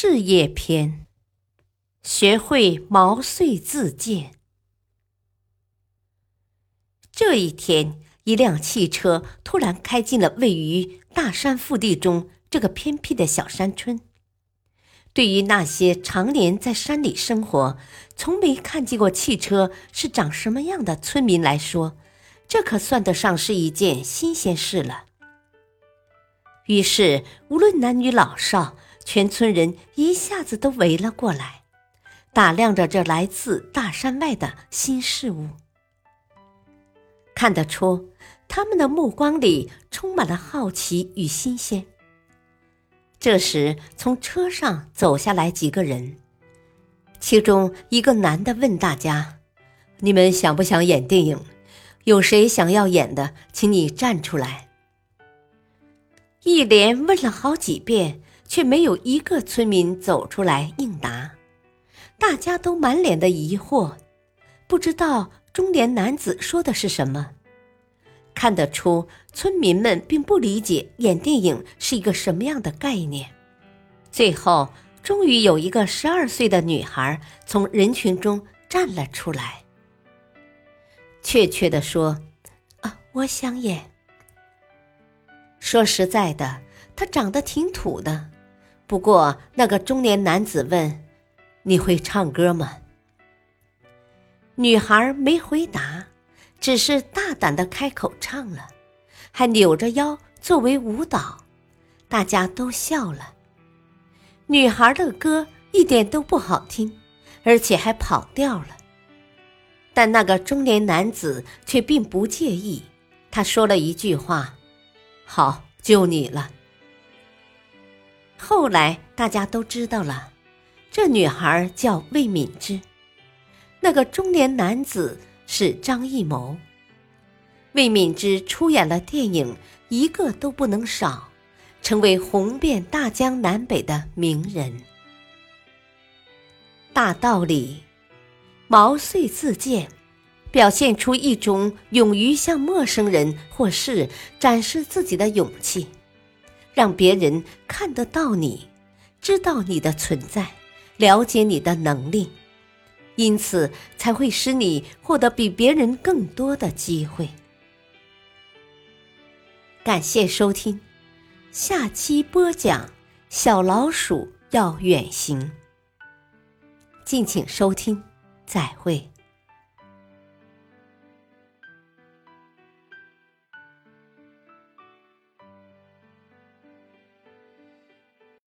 事业篇：学会毛遂自荐。这一天，一辆汽车突然开进了位于大山腹地中这个偏僻的小山村。对于那些常年在山里生活、从没看见过汽车是长什么样的村民来说，这可算得上是一件新鲜事了。于是，无论男女老少。全村人一下子都围了过来，打量着这来自大山外的新事物。看得出，他们的目光里充满了好奇与新鲜。这时，从车上走下来几个人，其中一个男的问大家：“你们想不想演电影？有谁想要演的，请你站出来。”一连问了好几遍。却没有一个村民走出来应答，大家都满脸的疑惑，不知道中年男子说的是什么。看得出，村民们并不理解演电影是一个什么样的概念。最后，终于有一个十二岁的女孩从人群中站了出来。确切的说，啊，我想演。说实在的，她长得挺土的。不过，那个中年男子问：“你会唱歌吗？”女孩没回答，只是大胆的开口唱了，还扭着腰作为舞蹈，大家都笑了。女孩的歌一点都不好听，而且还跑调了。但那个中年男子却并不介意，他说了一句话：“好，就你了。”后来大家都知道了，这女孩叫魏敏芝，那个中年男子是张艺谋。魏敏芝出演了电影，一个都不能少，成为红遍大江南北的名人。大道理，毛遂自荐，表现出一种勇于向陌生人或事展示自己的勇气。让别人看得到你，知道你的存在，了解你的能力，因此才会使你获得比别人更多的机会。感谢收听，下期播讲小老鼠要远行。敬请收听，再会。